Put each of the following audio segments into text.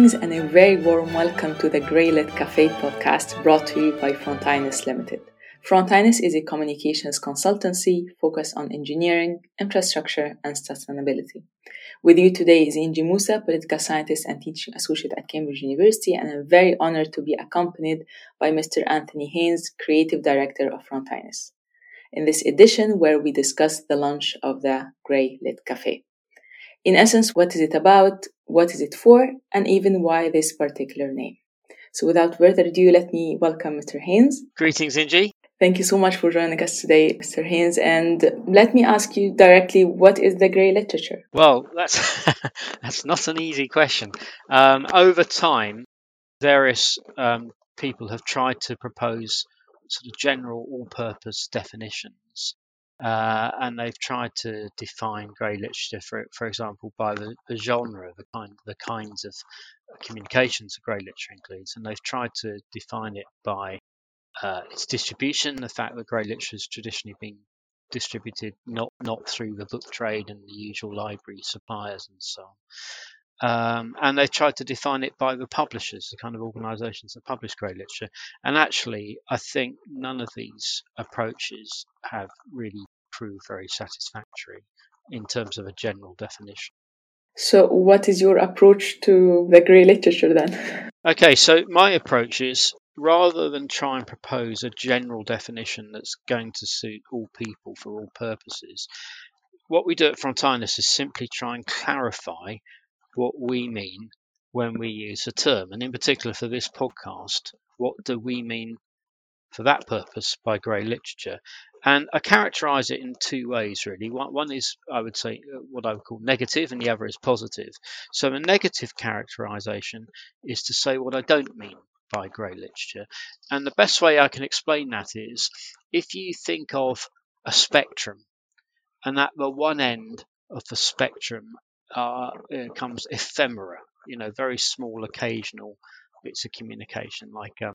Greetings and a very warm welcome to the Greylit Cafe podcast brought to you by Frontinus Limited. Frontinus is a communications consultancy focused on engineering, infrastructure, and sustainability. With you today is Engy Moussa, political scientist and teaching associate at Cambridge University, and I'm very honored to be accompanied by Mr. Anthony Haynes, creative director of Frontinus. In this edition, where we discuss the launch of the Grey Lit Cafe. In essence, what is it about, what is it for, and even why this particular name. So without further ado, let me welcome Mr. Haynes. Greetings, Engy. Thank you so much for joining us today, Mr. Haynes. And let me ask you directly, what is the grey literature? Well, that's that's not an easy question. Um, over time, various um, people have tried to propose sort of general all-purpose definitions, uh, and they've tried to define grey literature, for for example, by the, the genre, the kind the kinds of communications that grey literature includes, and they've tried to define it by uh, its distribution, the fact that grey literature has traditionally been distributed not not through the book trade and the usual library suppliers and so on. Um, and they tried to define it by the publishers, the kind of organisations that publish grey literature. And actually, I think none of these approaches have really proved very satisfactory in terms of a general definition. So, what is your approach to the grey literature then? Okay, so my approach is rather than try and propose a general definition that's going to suit all people for all purposes, what we do at Frontinus is simply try and clarify what we mean when we use a term. And in particular for this podcast, what do we mean for that purpose by grey literature? And I characterize it in two ways, really. One, one is, I would say, uh, what I would call negative, and the other is positive. So, a negative characterization is to say what I don't mean by grey literature. And the best way I can explain that is if you think of a spectrum, and at the one end of the spectrum uh, comes ephemera, you know, very small occasional bits of communication, like um,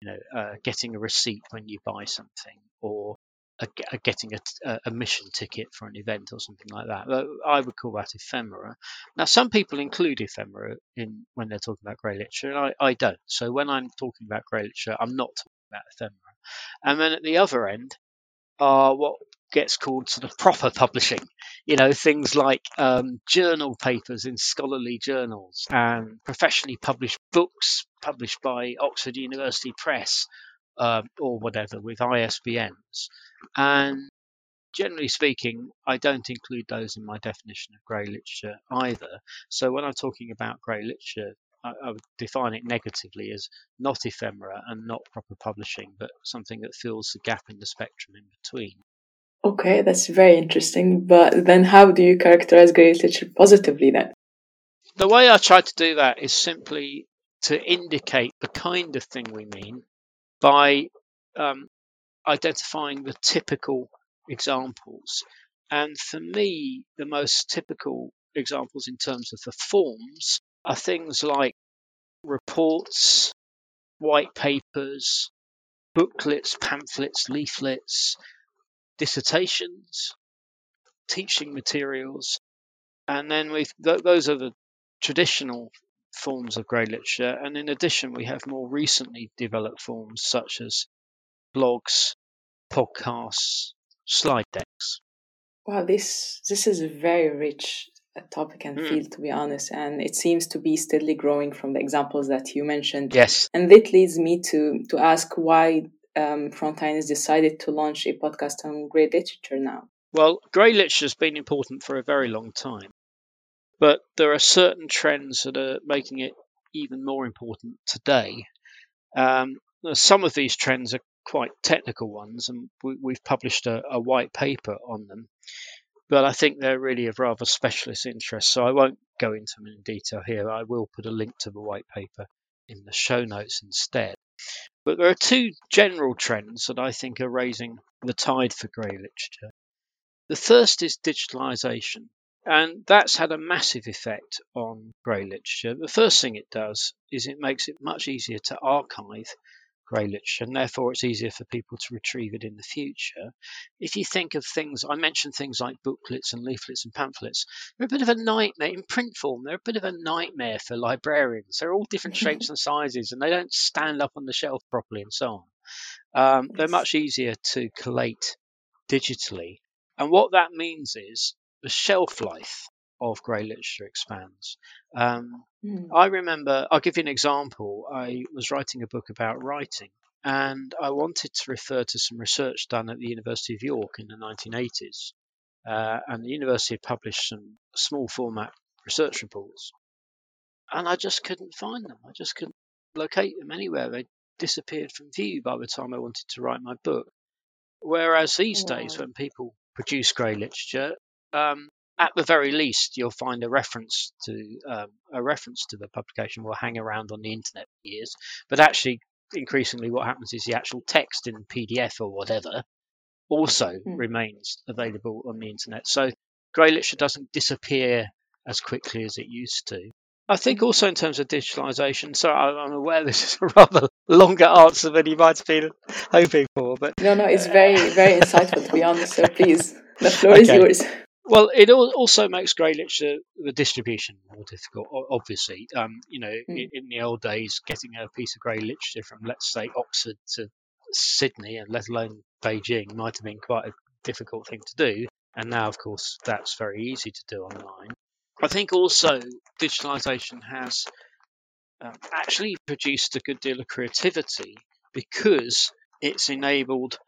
you know, uh, getting a receipt when you buy something, or a, a getting a, a, mission ticket for an event or something like that. I would call that ephemera. Now, some people include ephemera in when they're talking about grey literature, and I, I don't. So when I'm talking about grey literature, I'm not talking about ephemera. And then at the other end are what gets called sort of proper publishing. You know, things like um, journal papers in scholarly journals and professionally published books published by Oxford University Press um, or whatever with ISBNs. And generally speaking, I don't include those in my definition of grey literature either. So when I'm talking about grey literature, I, I, would define it negatively as not ephemera and not proper publishing, but something that fills the gap in the spectrum in between. Okay, that's very interesting. But then, how do you characterize grey literature positively then? The way I try to do that is simply to indicate the kind of thing we mean by um, identifying the typical examples. And for me, the most typical examples in terms of the forms are things like reports, white papers, booklets, pamphlets, leaflets, dissertations, teaching materials, and then we th- those are the traditional forms of grey literature. And in addition, we have more recently developed forms such as blogs, podcasts, slide decks. Wow, this this is a very rich uh, topic and mm. field, to be honest, and it seems to be steadily growing from the examples that you mentioned. Yes, and that leads me to to ask why um, Frontinus decided to launch a podcast on grey literature now. Well, grey literature has been important for a very long time, but there are certain trends that are making it even more important today. Um, some of these trends are quite technical ones, and we, have published a, a, white paper on them. But I think they're really of rather specialist interest, so I won't go into them in detail here. I will put a link to the white paper in the show notes instead. But there are two general trends that I think are raising the tide for grey literature. The first is digitalisation, and that's had a massive effect on grey literature. The first thing it does is it makes it much easier to archive grey literature, and therefore it's easier for people to retrieve it in the future. If you think of things, I mentioned things like booklets and leaflets and pamphlets, they're a bit of a nightmare in print form. They're a bit of a nightmare for librarians. They're all different shapes and sizes, and they don't stand up on the shelf properly, and so on. Um, they're much easier to collate digitally, and what that means is the shelf life of grey literature expands. Um, mm. I remember, I'll give you an example. I was writing a book about writing, and I wanted to refer to some research done at the University of York in the 1980s. Uh, and the university had published some small format research reports. And I just couldn't find them. I just couldn't locate them anywhere. They disappeared from view by the time I wanted to write my book. Whereas these wow. days, when people produce grey literature, um, at the very least, you'll find a reference to um, a reference to the publication will hang around on the internet for years. But actually, increasingly, what happens is the actual text in PDF or whatever also mm. remains available on the internet. So grey literature doesn't disappear as quickly as it used to. I think also in terms of digitalisation, so I'm aware this is a rather longer answer than you might have been hoping for, but no, no, it's very, very insightful to be honest. So please, the floor okay. is yours. Well, it also makes grey literature the distribution more difficult. Obviously, um, you know, mm. in, the old days, getting a piece of grey literature from, let's say, Oxford to Sydney, and let alone Beijing, might have been quite a difficult thing to do. And now, of course, that's very easy to do online. I think also digitalisation has um, actually produced a good deal of creativity because it's enabled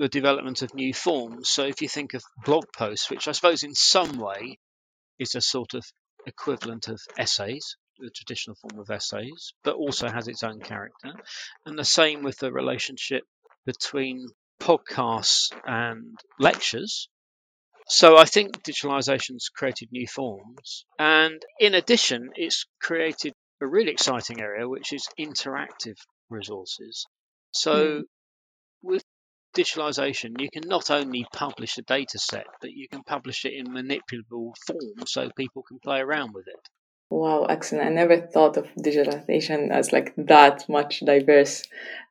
the development of new forms. So if you think of blog posts, which I suppose in some way is a sort of equivalent of essays, the traditional form of essays, but also has its own character. And the same with the relationship between podcasts and lectures. So I think digitalization's created new forms. And in addition, it's created a really exciting area, which is interactive resources. So mm. with digitalization, you can not only publish a data set, but you can publish it in manipulable form so people can play around with it. Wow, excellent. I never thought of digitalization as like that much diverse.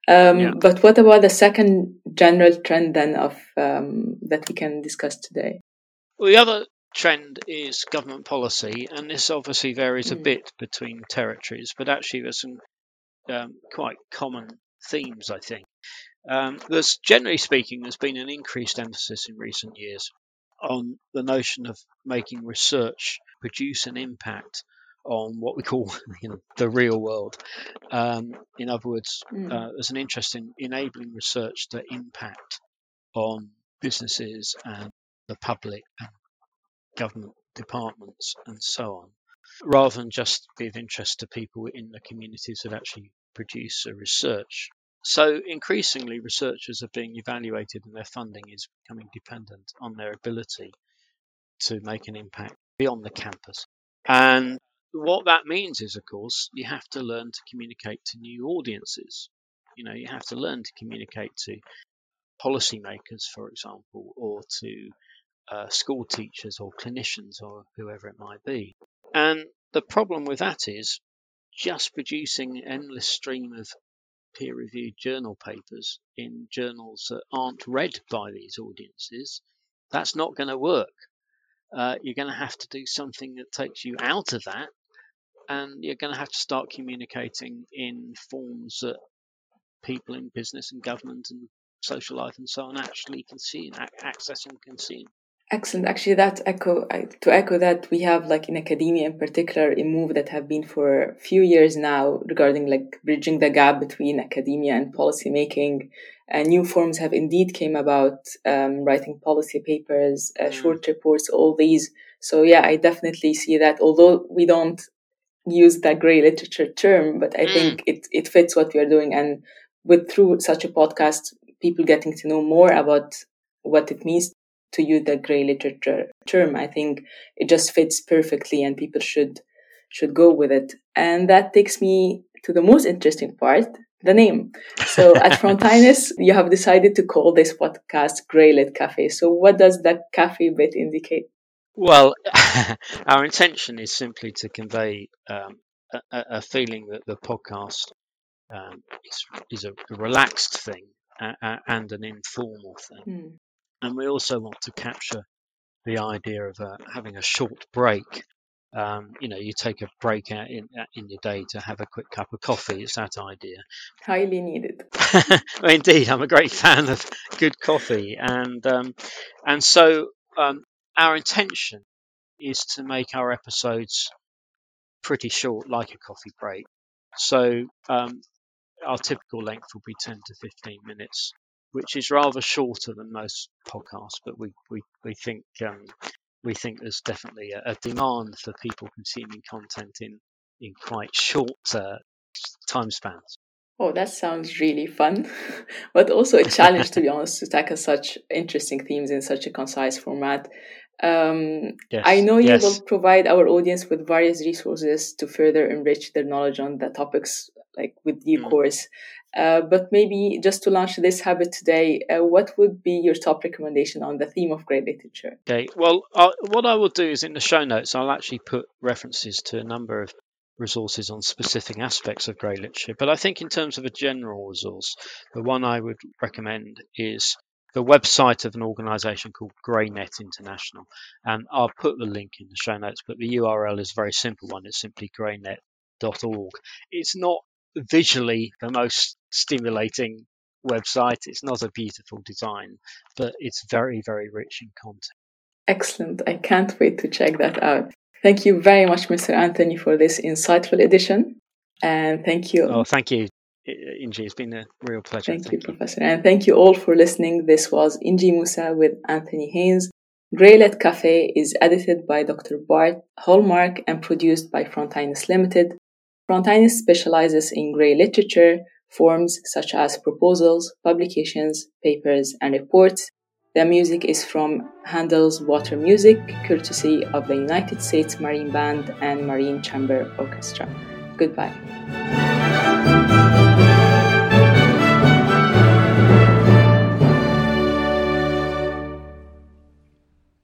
Um, yeah. But what about the second general trend then of um, that we can discuss today? Well, the other trend is government policy, and this obviously varies a mm. bit between territories, but actually there's some um, quite common themes, I think. Um, there's generally speaking, there's been an increased emphasis in recent years on the notion of making research produce an impact on what we call you know, the real world. Um, in other words, mm. uh, there's an interest in enabling research to impact on businesses and the public and government departments and so on, rather than just be of interest to people in the communities that actually produce the research. So increasingly, researchers are being evaluated and their funding is becoming dependent on their ability to make an impact beyond the campus. And what that means is, of course, you have to learn to communicate to new audiences. You know, you have to learn to communicate to policymakers, for example, or to uh, school teachers or clinicians or whoever it might be. And the problem with that is just producing an endless stream of peer reviewed journal papers in journals that aren't read by these audiences, that's not going to work. Uh, you're going to have to do something that takes you out of that, and you're going to have to start communicating in forms that people in business and government and social life and so on actually consume, access and consume. Excellent. Actually, that echo to echo that we have like in academia in particular a move that have been for a few years now regarding like bridging the gap between academia and policy making. Uh, new forms have indeed came about, um, writing policy papers, uh, mm. short reports, all these. So yeah, I definitely see that. Although we don't use that grey literature term, but I think it it fits what we are doing. And with through such a podcast, people getting to know more about what it means to use the grey literature term. I think it just fits perfectly and people should should go with it. And that takes me to the most interesting part, the name. So at Frontinus, you have decided to call this podcast Greylit Cafe. So what does that cafe bit indicate? Well, our intention is simply to convey um, a, a, feeling that the podcast um, is, is a, a, relaxed thing uh, and an informal thing. Mm. And we also want to capture the idea of uh, having a short break. Um, you know, you take a break out in in your day to have a quick cup of coffee. It's that idea. Highly needed. well, indeed, I'm a great fan of good coffee, and um, and so um, our intention is to make our episodes pretty short, like a coffee break. So um, our typical length will be 10 to 15 minutes, which is rather shorter than most podcasts, but we, we, we think um, we think there's definitely a, a, demand for people consuming content in, in quite short uh, time spans. Oh, that sounds really fun, but also a challenge, to be honest, to tackle such interesting themes in such a concise format. Um, yes, I know you yes. will provide our audience with various resources to further enrich their knowledge on the topics, like with the mm. course. Uh, but maybe just to launch this habit today, uh, what would be your top recommendation on the theme of grey literature? Okay, well, uh, what I will do is in the show notes, I'll actually put references to a number of resources on specific aspects of grey literature. But I think in terms of a general resource, the one I would recommend is the website of an organisation called GreyNet International. And I'll put the link in the show notes, but the URL is a very simple one. It's simply greynet.org. It's not visually the most stimulating website. It's not a beautiful design, but it's very, very rich in content. Excellent. I can't wait to check that out. Thank you very much, Mr. Anthony, for this insightful edition. And thank you. Oh, thank you, Engy. It's been a real pleasure. Thank, thank you, you, Professor. And thank you all for listening. This was Engy Moussa with Anthony Haynes. Greylit Cafe is edited by Dr. Bart Hallmark and produced by Frontinus Limited. Frontinus specializes in grey literature, forms such as proposals, publications, papers, and reports, the music is from Handel's Water Music, courtesy of the United States Marine Band and Marine Chamber Orchestra. Goodbye.